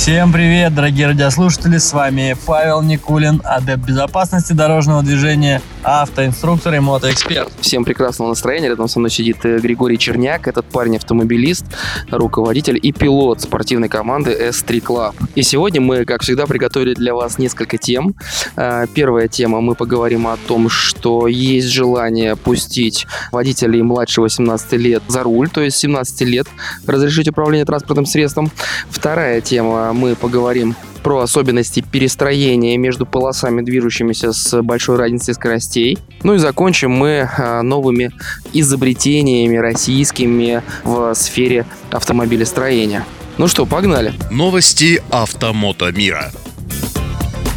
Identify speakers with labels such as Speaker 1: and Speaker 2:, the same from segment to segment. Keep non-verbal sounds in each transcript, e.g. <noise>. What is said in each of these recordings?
Speaker 1: Всем привет, дорогие радиослушатели, с вами Павел Никулин, адепт безопасности дорожного движения, автоинструктор и мотоэксперт.
Speaker 2: Всем прекрасного настроения, рядом со мной сидит э, Григорий Черняк, этот парень автомобилист, руководитель и пилот спортивной команды S3 Club. И сегодня мы, как всегда, приготовили для вас несколько тем. Э, первая тема, мы поговорим о том, что есть желание пустить водителей младше 18 лет за руль, то есть 17 лет, разрешить управление транспортным средством. Вторая тема, мы поговорим про особенности перестроения между полосами, движущимися с большой разницей скоростей. Ну и закончим мы а, новыми изобретениями российскими в сфере автомобилестроения. Ну что, погнали.
Speaker 3: Новости автомото мира.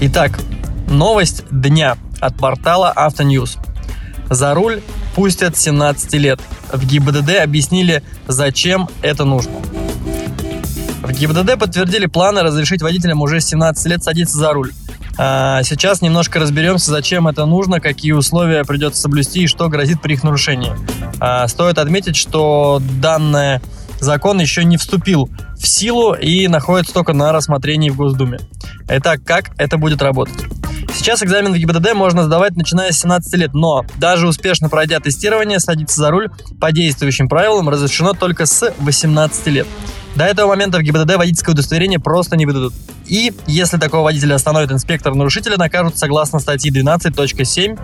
Speaker 1: Итак, новость дня от портала Автоньюз. За руль пустят 17 лет. В ГИБДД объяснили, зачем это нужно. В ГИБДД подтвердили планы разрешить водителям уже с 17 лет садиться за руль. А сейчас немножко разберемся, зачем это нужно, какие условия придется соблюсти и что грозит при их нарушении. А, стоит отметить, что данный закон еще не вступил в силу и находится только на рассмотрении в Госдуме. Итак, как это будет работать? Сейчас экзамен в ГИБДД можно сдавать начиная с 17 лет, но даже успешно пройдя тестирование, садиться за руль по действующим правилам разрешено только с 18 лет. До этого момента в ГИБДД водительское удостоверение просто не выдадут. И если такого водителя остановит инспектор нарушителя, накажут согласно статьи 12.7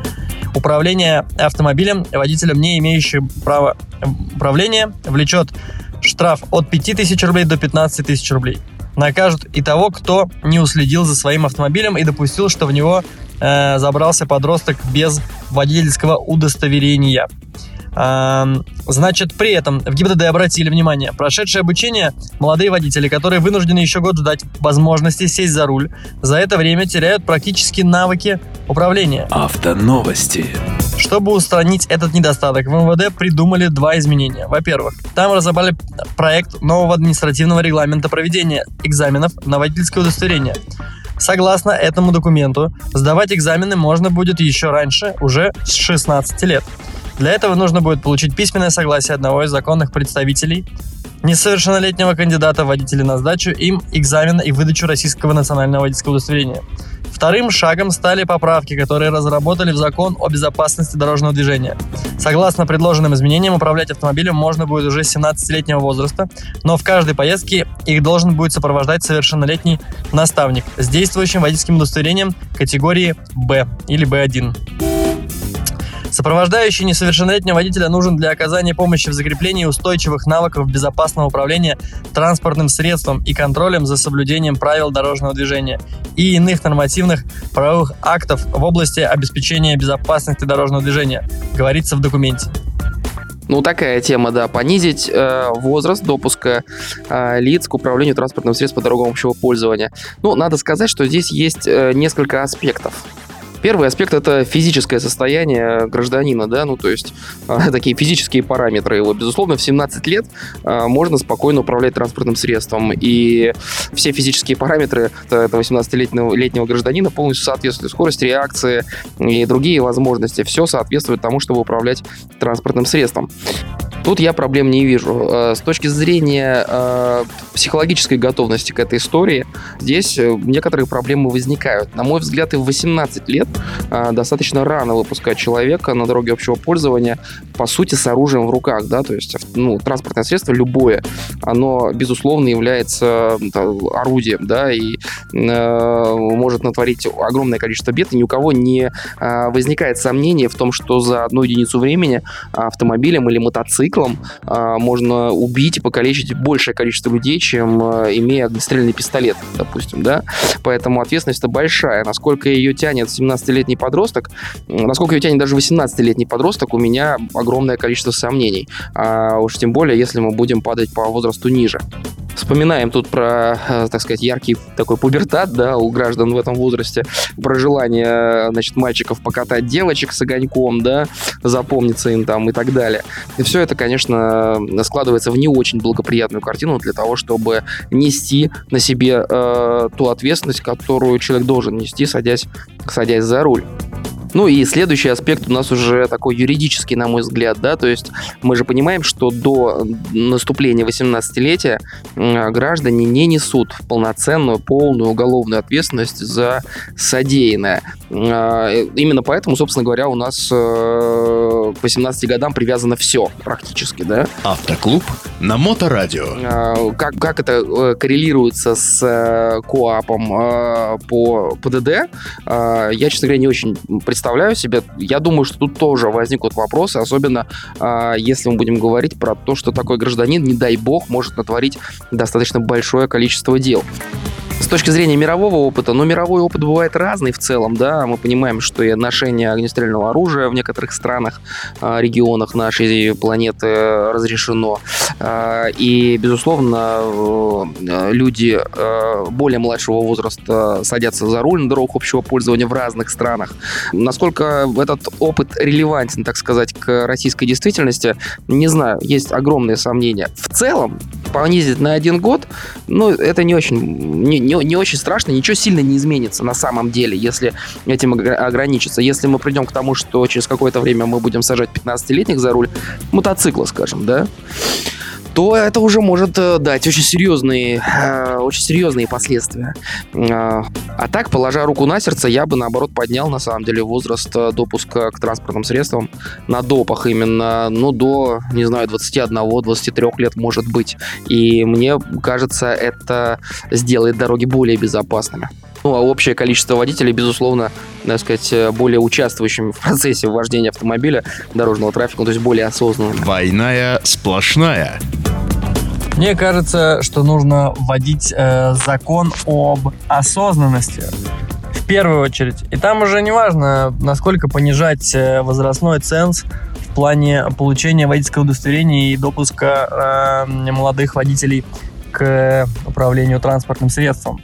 Speaker 1: управление автомобилем водителем, не имеющим права управления, влечет штраф от 5000 рублей до 15 тысяч рублей. Накажут и того, кто не уследил за своим автомобилем и допустил, что в него э, забрался подросток без водительского удостоверения. Значит, при этом в ГИБДД обратили внимание, прошедшее обучение молодые водители, которые вынуждены еще год ждать возможности сесть за руль, за это время теряют практически навыки управления.
Speaker 4: Автоновости.
Speaker 1: Чтобы устранить этот недостаток, в МВД придумали два изменения. Во-первых, там разобрали проект нового административного регламента проведения экзаменов на водительское удостоверение. Согласно этому документу, сдавать экзамены можно будет еще раньше, уже с 16 лет. Для этого нужно будет получить письменное согласие одного из законных представителей несовершеннолетнего кандидата водителя на сдачу им экзамена и выдачу российского национального водительского удостоверения. Вторым шагом стали поправки, которые разработали в закон о безопасности дорожного движения. Согласно предложенным изменениям, управлять автомобилем можно будет уже с 17-летнего возраста, но в каждой поездке их должен будет сопровождать совершеннолетний наставник с действующим водительским удостоверением категории Б или Б1. Сопровождающий несовершеннолетнего водителя нужен для оказания помощи в закреплении устойчивых навыков безопасного управления транспортным средством и контролем за соблюдением правил дорожного движения и иных нормативных правовых актов в области обеспечения безопасности дорожного движения, говорится в документе.
Speaker 2: Ну, такая тема, да, понизить э, возраст допуска э, лиц к управлению транспортным средством по дорогам общего пользования. Ну, надо сказать, что здесь есть э, несколько аспектов. Первый аспект это физическое состояние гражданина, да, ну то есть э, <laughs> такие физические параметры его. Безусловно, в 17 лет э, можно спокойно управлять транспортным средством, и все физические параметры этого 18-летнего летнего гражданина полностью соответствуют. Скорость реакции и другие возможности, все соответствует тому, чтобы управлять транспортным средством. Тут я проблем не вижу. Э, с точки зрения э, психологической готовности к этой истории, здесь э, некоторые проблемы возникают. На мой взгляд, и в 18 лет достаточно рано выпускать человека на дороге общего пользования, по сути, с оружием в руках, да, то есть ну, транспортное средство любое, оно, безусловно, является орудием, да, и э, может натворить огромное количество бед, и ни у кого не э, возникает сомнения в том, что за одну единицу времени автомобилем или мотоциклом мотоциклом а, можно убить и покалечить большее количество людей, чем а, имея огнестрельный пистолет, допустим, да. Поэтому ответственность-то большая. Насколько ее тянет 17-летний подросток, насколько ее тянет даже 18-летний подросток, у меня огромное количество сомнений. А уж тем более, если мы будем падать по возрасту ниже. Вспоминаем тут про, э, так сказать, яркий такой пубертат, да, у граждан в этом возрасте, про желание, значит, мальчиков покатать девочек с огоньком, да, запомниться им там и так далее. И все это, конечно, складывается в не очень благоприятную картину для того, чтобы нести на себе э, ту ответственность, которую человек должен нести, садясь, садясь за руль. Ну и следующий аспект у нас уже такой юридический, на мой взгляд, да, то есть мы же понимаем, что до наступления 18-летия граждане не несут полноценную, полную уголовную ответственность за содеянное. А, именно поэтому, собственно говоря, у нас э, к 18 годам привязано все практически, да.
Speaker 3: Автоклуб на Моторадио.
Speaker 2: А, как, как это э, коррелируется с э, КОАПом по ПДД, я, честно говоря, не очень представляю представляю себе, я думаю, что тут тоже возникнут вопросы, особенно э, если мы будем говорить про то, что такой гражданин, не дай бог, может натворить достаточно большое количество дел. С точки зрения мирового опыта, ну, мировой опыт бывает разный в целом, да, мы понимаем, что и ношение огнестрельного оружия в некоторых странах, а, регионах нашей планеты разрешено. А, и, безусловно, э, люди э, более младшего возраста садятся за руль на дорогах общего пользования в разных странах. Насколько этот опыт релевантен, так сказать, к российской действительности, не знаю, есть огромные сомнения. В целом, понизить на один год, ну, это не очень, не, не, не очень страшно, ничего сильно не изменится на самом деле, если этим ограничиться. Если мы придем к тому, что через какое-то время мы будем сажать 15-летних за руль мотоцикла, скажем, да, то это уже может э, дать очень серьезные, э, очень серьезные последствия. Э, а так, положа руку на сердце, я бы, наоборот, поднял, на самом деле, возраст допуска к транспортным средствам на допах именно, ну, до, не знаю, 21-23 лет, может быть. И мне кажется, это сделает дороги более безопасными. Ну, а общее количество водителей, безусловно, так сказать, более участвующими в процессе вождения автомобиля, дорожного трафика, ну, то есть более осознанными.
Speaker 3: Двойная сплошная.
Speaker 1: Мне кажется, что нужно вводить э, закон об осознанности в первую очередь. И там уже не важно, насколько понижать э, возрастной ценз в плане получения водительского удостоверения и допуска э, молодых водителей к управлению транспортным средством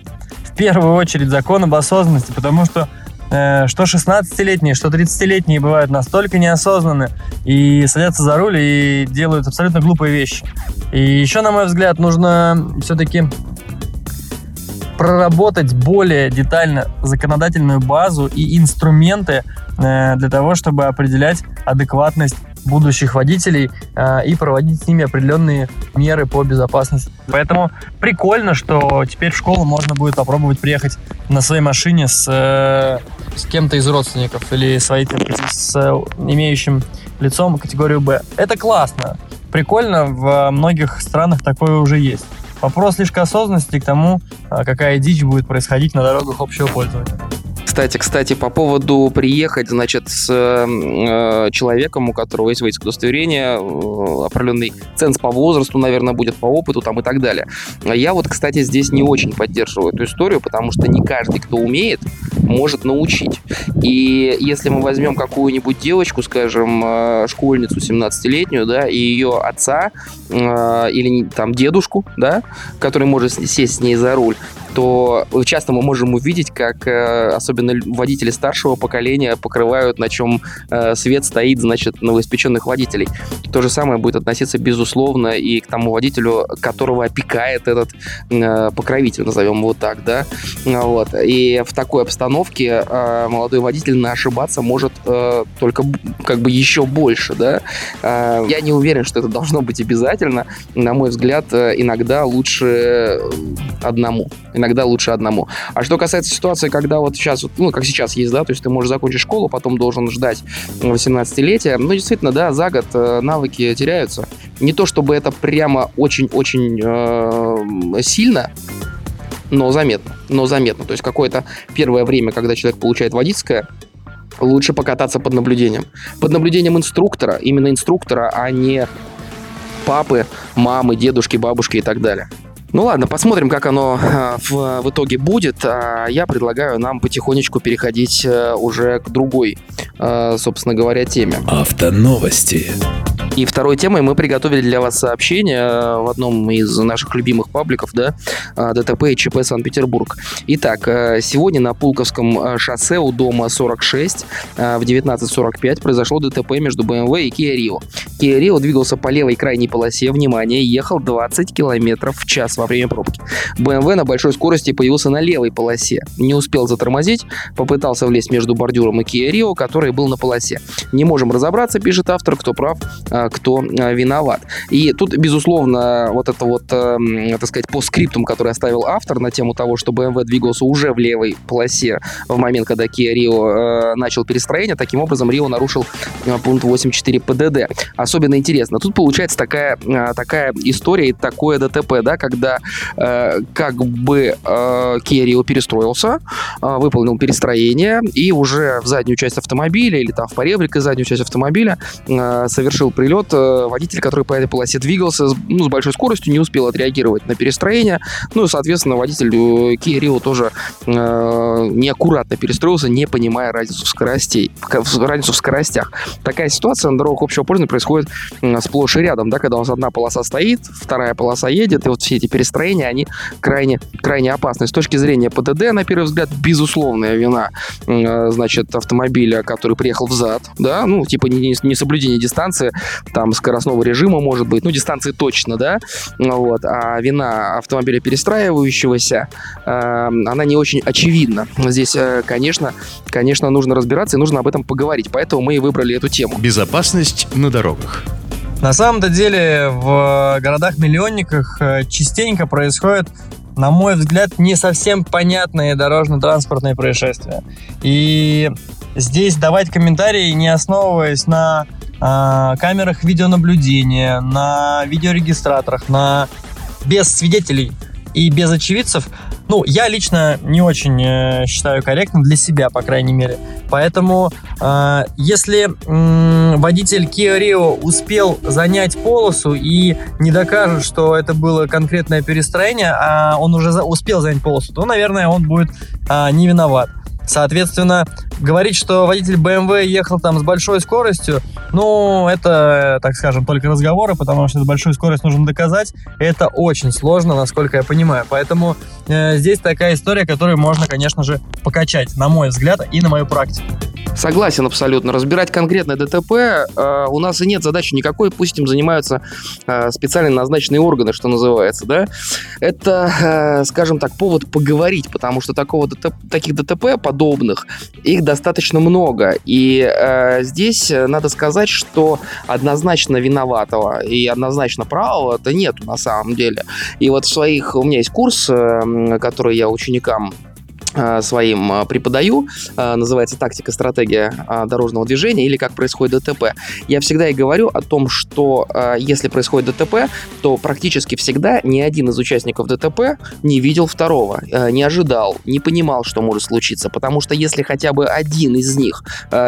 Speaker 1: в первую очередь закон об осознанности, потому что э, что 16-летние, что 30-летние бывают настолько неосознанны и садятся за руль и делают абсолютно глупые вещи. И еще, на мой взгляд, нужно все-таки проработать более детально законодательную базу и инструменты э, для того, чтобы определять адекватность будущих водителей э, и проводить с ними определенные меры по безопасности. Поэтому прикольно, что теперь в школу можно будет попробовать приехать на своей машине с, э, с кем-то из родственников или с, с имеющим лицом категорию Б. Это классно. Прикольно, в многих странах такое уже есть. Вопрос лишь к осознанности, к тому, э, какая дичь будет происходить на дорогах общего пользования
Speaker 2: кстати, кстати, по поводу приехать, значит, с э, человеком, у которого есть водительское удостоверение, э, определенный ценз по возрасту, наверное, будет по опыту там и так далее. Я вот, кстати, здесь не очень поддерживаю эту историю, потому что не каждый, кто умеет, может научить. И если мы возьмем какую-нибудь девочку, скажем, э, школьницу 17-летнюю, да, и ее отца э, или там дедушку, да, который может сесть с ней за руль, то часто мы можем увидеть, как э, особенно водители старшего поколения покрывают, на чем э, свет стоит, значит, новоиспеченных водителей. То же самое будет относиться, безусловно, и к тому водителю, которого опекает этот э, покровитель, назовем его так, да. Вот. И в такой обстановке молодой водитель на ошибаться может только как бы еще больше, да. Я не уверен, что это должно быть обязательно. На мой взгляд, иногда лучше одному. Иногда иногда лучше одному. А что касается ситуации, когда вот сейчас, ну, как сейчас есть, да, то есть ты можешь закончить школу, потом должен ждать 18-летия, ну, действительно, да, за год э, навыки теряются. Не то, чтобы это прямо очень-очень э, сильно, но заметно, но заметно. То есть какое-то первое время, когда человек получает водительское, лучше покататься под наблюдением. Под наблюдением инструктора, именно инструктора, а не папы, мамы, дедушки, бабушки и так далее. Ну ладно, посмотрим, как оно э, в, в итоге будет. А я предлагаю нам потихонечку переходить э, уже к другой, э, собственно говоря, теме.
Speaker 4: Автоновости.
Speaker 2: И второй темой мы приготовили для вас сообщение э, в одном из наших любимых пабликов, да, э, ДТП и ЧП Санкт-Петербург. Итак, э, сегодня на Пулковском шоссе у дома 46 в 19.45 произошло ДТП между BMW и Kia Rio. Kia Rio двигался по левой крайней полосе, внимание, ехал 20 км в час во время пробки. BMW на большой скорости появился на левой полосе, не успел затормозить, попытался влезть между бордюром и Kia Rio, который был на полосе. Не можем разобраться, пишет автор, кто прав, кто а, виноват. И тут, безусловно, вот это вот, эм, так сказать, по скриптум, который оставил автор на тему того, что BMW двигался уже в левой полосе в момент, когда Kia Rio э, начал перестроение, таким образом Rio нарушил э, пункт 8.4 ПДД. Особенно интересно. Тут получается такая, э, такая история и такое ДТП, да, когда как бы Kia Rio перестроился, выполнил перестроение и уже в заднюю часть автомобиля или там в поребрик и заднюю часть автомобиля совершил прилет э, водитель, который по этой полосе двигался ну, с большой скоростью, не успел отреагировать на перестроение. Ну и, соответственно, водитель э, Kia Rio тоже э, неаккуратно перестроился, не понимая разницу в скоростей, разницу в скоростях. Такая ситуация на дорогах общего пользования происходит сплошь и рядом, да, когда у нас одна полоса стоит, вторая полоса едет, и вот все эти перестроения, они крайне, крайне опасны. С точки зрения ПДД, на первый взгляд, безусловная вина, значит, автомобиля, который приехал взад, да, ну, типа не, не соблюдение дистанции, там скоростного режима может быть, ну, дистанции точно, да, вот, а вина автомобиля перестраивающегося, э, она не очень очевидна. Здесь, э, конечно, конечно, нужно разбираться и нужно об этом поговорить, поэтому мы и выбрали эту тему.
Speaker 3: Безопасность на дорогах.
Speaker 1: На самом-то деле в городах-миллионниках э, частенько происходит на мой взгляд, не совсем понятные дорожно-транспортные происшествия. И здесь давать комментарии, не основываясь на э, камерах видеонаблюдения, на видеорегистраторах, на без свидетелей и без очевидцев, ну, я лично не очень э, считаю корректным для себя, по крайней мере. Поэтому, э, если э, водитель Kia Rio успел занять полосу и не докажет, что это было конкретное перестроение, а он уже за, успел занять полосу, то, наверное, он будет э, не виноват. Соответственно, говорить, что водитель BMW ехал там с большой скоростью, ну, это, так скажем, только разговоры, потому что с большой скоростью нужно доказать. Это очень сложно, насколько я понимаю. Поэтому э, здесь такая история, которую можно, конечно же, покачать, на мой взгляд, и на мою практику.
Speaker 2: Согласен абсолютно. Разбирать конкретное ДТП э, у нас и нет задачи никакой, пусть этим занимаются э, специально назначенные органы, что называется, да. Это, э, скажем так, повод поговорить, потому что такого ДТП, таких ДТП подобных, их достаточно много. И э, здесь надо сказать, что однозначно виноватого и однозначно правого-то нету на самом деле. И вот в своих... У меня есть курс, э, который я ученикам Э, своим э, преподаю, э, называется «Тактика, стратегия дорожного движения» или «Как происходит ДТП». Я всегда и говорю о том, что если происходит ДТП, то практически всегда ни один из участников ДТП не видел второго, не ожидал, не понимал, что может случиться, потому что если хотя бы один из них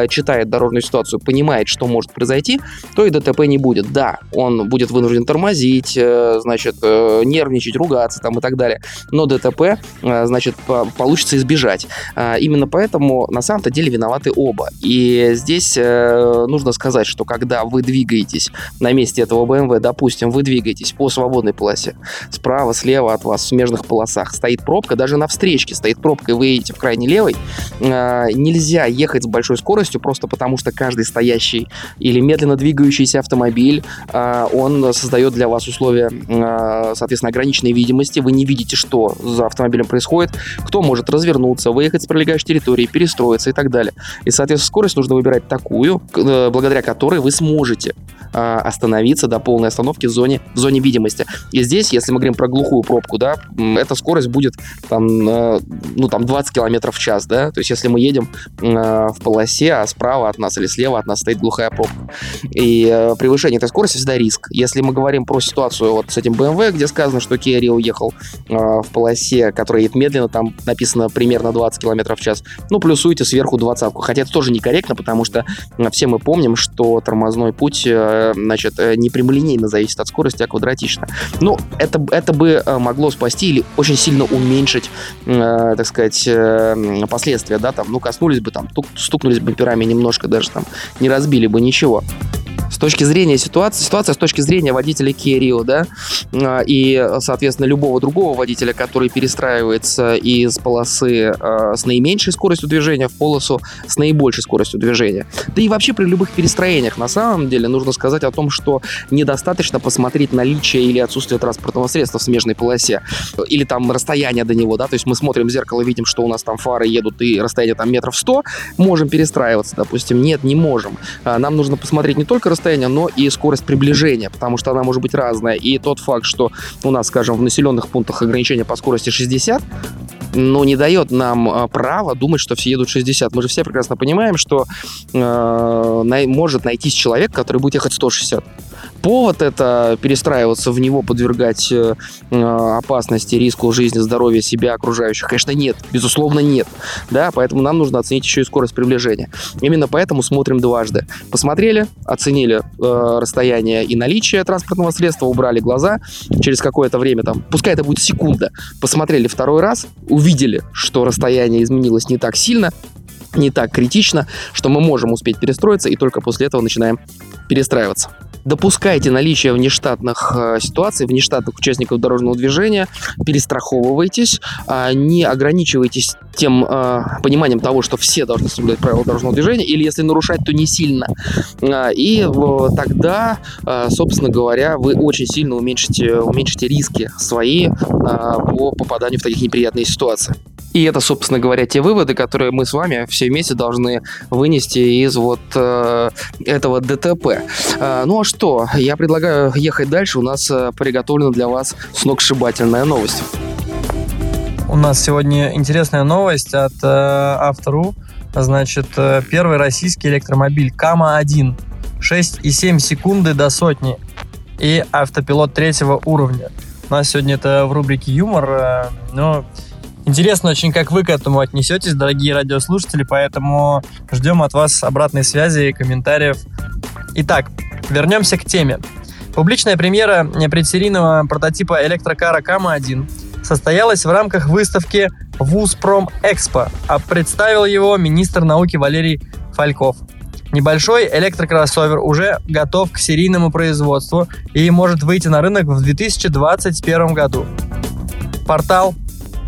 Speaker 2: читает дорожную ситуацию, понимает, что может произойти, то и ДТП не будет. Да, он будет вынужден тормозить, значит, нервничать, ругаться там и так далее, но ДТП, значит, получится избежать. А, именно поэтому на самом-то деле виноваты оба. И здесь э, нужно сказать, что когда вы двигаетесь на месте этого BMW, допустим, вы двигаетесь по свободной полосе, справа, слева от вас, в смежных полосах стоит пробка, даже на встречке стоит пробка, и вы едете в крайне левой, а, нельзя ехать с большой скоростью просто потому, что каждый стоящий или медленно двигающийся автомобиль, а, он создает для вас условия, соответственно, ограниченной видимости, вы не видите, что за автомобилем происходит, кто может развиваться развернуться, выехать с прилегающей территории, перестроиться и так далее. И, соответственно, скорость нужно выбирать такую, э, благодаря которой вы сможете а, остановиться до полной остановки в зоне, в зоне видимости. И здесь, если мы говорим про глухую пробку, да, эта скорость будет там, э, ну, там 20 км в час, да, то есть если мы едем э, в полосе, а справа от нас или слева от нас стоит глухая пробка. И превышение этой скорости всегда риск. Если мы говорим про ситуацию вот с этим BMW, где сказано, что Rio уехал в полосе, которая едет медленно, там написано примерно 20 км в час. Ну, плюсуйте сверху двадцатку. Хотя это тоже некорректно, потому что все мы помним, что тормозной путь, э, значит, э, не прямолинейно зависит от скорости, а квадратично. Ну, это, это бы э, могло спасти или очень сильно уменьшить, так сказать, последствия, да, там, ну, коснулись бы, там, стукнулись бы пирами немножко, даже там не разбили бы ничего. С точки зрения ситуации, ситуация с точки зрения водителя Kia да, а, и, соответственно, любого другого водителя, который перестраивается из полосы э, с наименьшей скоростью движения в полосу с наибольшей скоростью движения. Да и вообще при любых перестроениях на самом деле нужно сказать о том, что недостаточно посмотреть наличие или отсутствие транспортного средства в смежной полосе или там расстояние до него, да, то есть мы смотрим в зеркало, видим, что у нас там фары едут и расстояние там метров 100, можем перестраиваться, допустим, нет, не можем. А, нам нужно посмотреть не только расстояние, но и скорость приближения, потому что она может быть разная. И тот факт, что у нас, скажем, в населенных пунктах ограничение по скорости 60, но не дает нам а, права думать, что все едут 60. Мы же все прекрасно понимаем, что э, най- может найтись человек, который будет ехать 160 повод это перестраиваться в него, подвергать э, э, опасности, риску жизни, здоровья себя, окружающих? Конечно, нет. Безусловно, нет. Да, поэтому нам нужно оценить еще и скорость приближения. Именно поэтому смотрим дважды. Посмотрели, оценили э, расстояние и наличие транспортного средства, убрали глаза. Через какое-то время, там, пускай это будет секунда, посмотрели второй раз, увидели, что расстояние изменилось не так сильно, не так критично, что мы можем успеть перестроиться, и только после этого начинаем перестраиваться допускайте наличие внештатных э, ситуаций, внештатных участников дорожного движения, перестраховывайтесь, э, не ограничивайтесь тем э, пониманием того, что все должны соблюдать правила дорожного движения, или если нарушать, то не сильно. Э, и тогда, э, собственно говоря, вы очень сильно уменьшите, уменьшите риски свои по попаданию в таких неприятные ситуации. И это, собственно говоря, те выводы, которые мы с вами все вместе должны вынести из вот э, этого ДТП. Э, ну а что, я предлагаю ехать дальше. У нас э, приготовлена для вас сногсшибательная новость.
Speaker 1: У нас сегодня интересная новость от э, Автору. Значит, э, первый российский электромобиль Кама-1. 6,7 секунды до сотни. И автопилот третьего уровня. У нас сегодня это в рубрике юмор, э, но Интересно очень, как вы к этому отнесетесь, дорогие радиослушатели, поэтому ждем от вас обратной связи и комментариев. Итак, вернемся к теме. Публичная премьера предсерийного прототипа электрокара Кама-1 состоялась в рамках выставки Вузпром Экспо, а представил его министр науки Валерий Фальков. Небольшой электрокроссовер уже готов к серийному производству и может выйти на рынок в 2021 году. Портал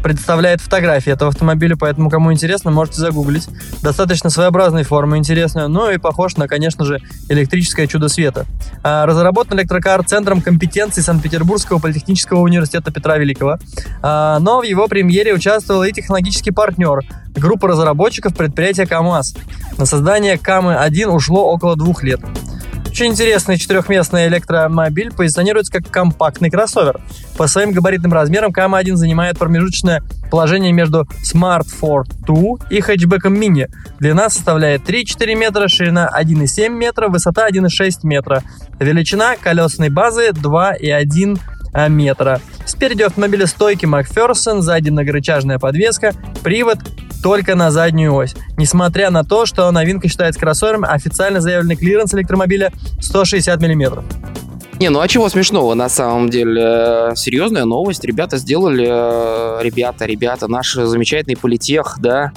Speaker 1: представляет фотографии этого автомобиля, поэтому кому интересно, можете загуглить. Достаточно своеобразной формы, интересная, но и похож на, конечно же, электрическое чудо света. А, разработан электрокар Центром компетенций Санкт-Петербургского политехнического университета Петра Великого, а, но в его премьере участвовал и технологический партнер, группа разработчиков предприятия КАМАЗ. На создание КАМы-1 ушло около двух лет. Очень интересный четырехместный электромобиль позиционируется как компактный кроссовер. По своим габаритным размерам Кама-1 занимает промежуточное положение между Smart Fortwo и хэтчбеком Mini. Длина составляет 3,4 метра, ширина 1,7 метра, высота 1,6 метра. Величина колесной базы 2,1 метра. Спереди автомобиля стойки Макферсон, сзади многорычажная подвеска, привод только на заднюю ось. Несмотря на то, что новинка считается кроссовером, официально заявленный клиренс электромобиля 160 мм.
Speaker 2: Не, ну а чего смешного на самом деле? Серьезная новость. Ребята сделали, э, ребята, ребята, наш замечательный политех, да,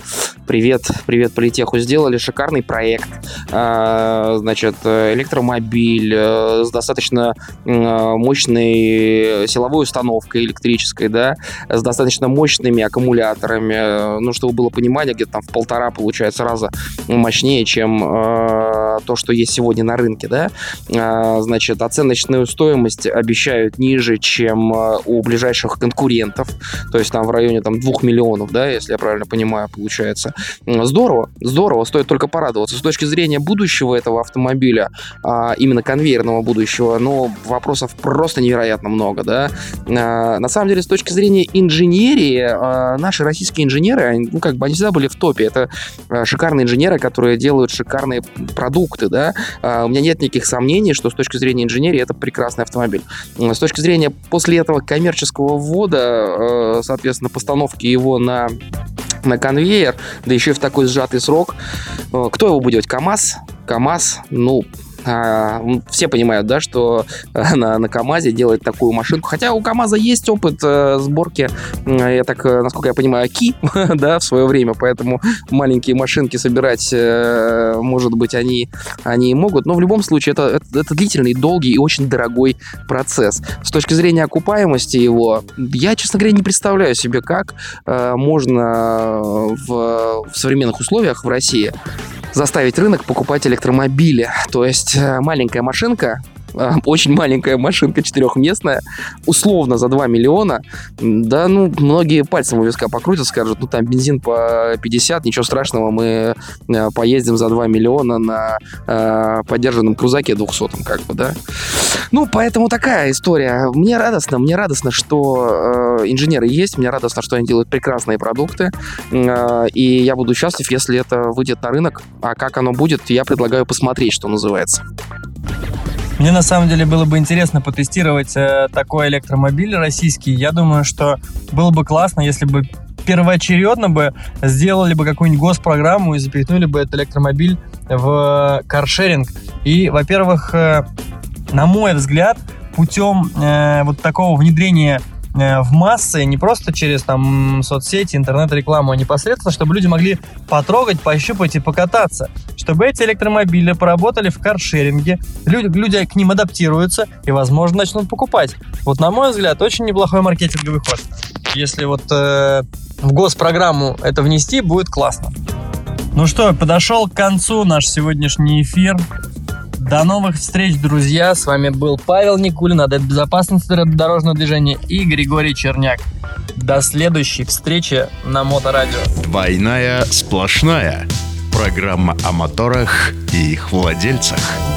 Speaker 2: привет, привет политеху, сделали шикарный проект. А, значит, электромобиль э, с достаточно мощной силовой установкой электрической, да, с достаточно мощными аккумуляторами. Ну, чтобы было понимание, где-то там в полтора, получается, раза мощнее, чем э, то, что есть сегодня на рынке, да. А, значит, оценочный рыночную стоимость обещают ниже, чем э, у ближайших конкурентов. То есть там в районе там, 2 миллионов, да, если я правильно понимаю, получается. Здорово, здорово, стоит только порадоваться. С точки зрения будущего этого автомобиля, а, именно конвейерного будущего, ну, вопросов просто невероятно много, да. А, на самом деле, с точки зрения инженерии, а, наши российские инженеры, ну, как бы они всегда были в топе. Это шикарные инженеры, которые делают шикарные продукты, да. У меня нет никаких сомнений, что с точки зрения инженерии это прекрасный автомобиль. С точки зрения после этого коммерческого ввода, соответственно, постановки его на на конвейер, да еще и в такой сжатый срок. Э, кто его будет? КАМАЗ? КАМАЗ, ну, все понимают, да, что э, на, на КАМАЗе делать такую машинку. Хотя у КАМАЗа есть опыт э, сборки, м, я так, э, насколько я понимаю, КИ, <laughs> да, в свое время, поэтому маленькие машинки собирать, э, может быть, они, они могут. Но в любом случае это, это, это длительный, долгий и очень дорогой процесс. С точки зрения окупаемости его, я, честно говоря, не представляю себе, как э, можно в, в современных условиях в России заставить рынок покупать электромобили. То есть э, маленькая машинка, очень маленькая машинка четырехместная, условно за 2 миллиона, да, ну, многие пальцем у виска покрутят, скажут, ну, там бензин по 50, ничего страшного, мы э, поездим за 2 миллиона на э, поддержанном крузаке 200 как бы, да. Ну, поэтому такая история. Мне радостно, мне радостно, что э, инженеры есть, мне радостно, что они делают прекрасные продукты, Э, и я буду счастлив, если это выйдет на рынок. А как оно будет, я предлагаю посмотреть, что называется.
Speaker 1: Мне на самом деле было бы интересно потестировать э, такой электромобиль российский. Я думаю, что было бы классно, если бы первоочередно бы сделали бы какую-нибудь госпрограмму и запихнули бы этот электромобиль в каршеринг. И, во-первых, э, на мой взгляд, путем э, вот такого внедрения э, в массы, не просто через там соцсети, интернет-рекламу, а непосредственно, чтобы люди могли потрогать, пощупать и покататься. Чтобы эти электромобили поработали в каршеринге, люди, люди к ним адаптируются и, возможно, начнут покупать. Вот, на мой взгляд, очень неплохой маркетинговый ход. Если вот э, в госпрограмму это внести, будет классно. Ну что, подошел к концу наш сегодняшний эфир. До новых встреч, друзья. С вами был Павел Никулин, отдел безопасности дорожного движения и Григорий Черняк. До следующей встречи на Моторадио.
Speaker 3: Двойная сплошная. Программа о моторах и их владельцах.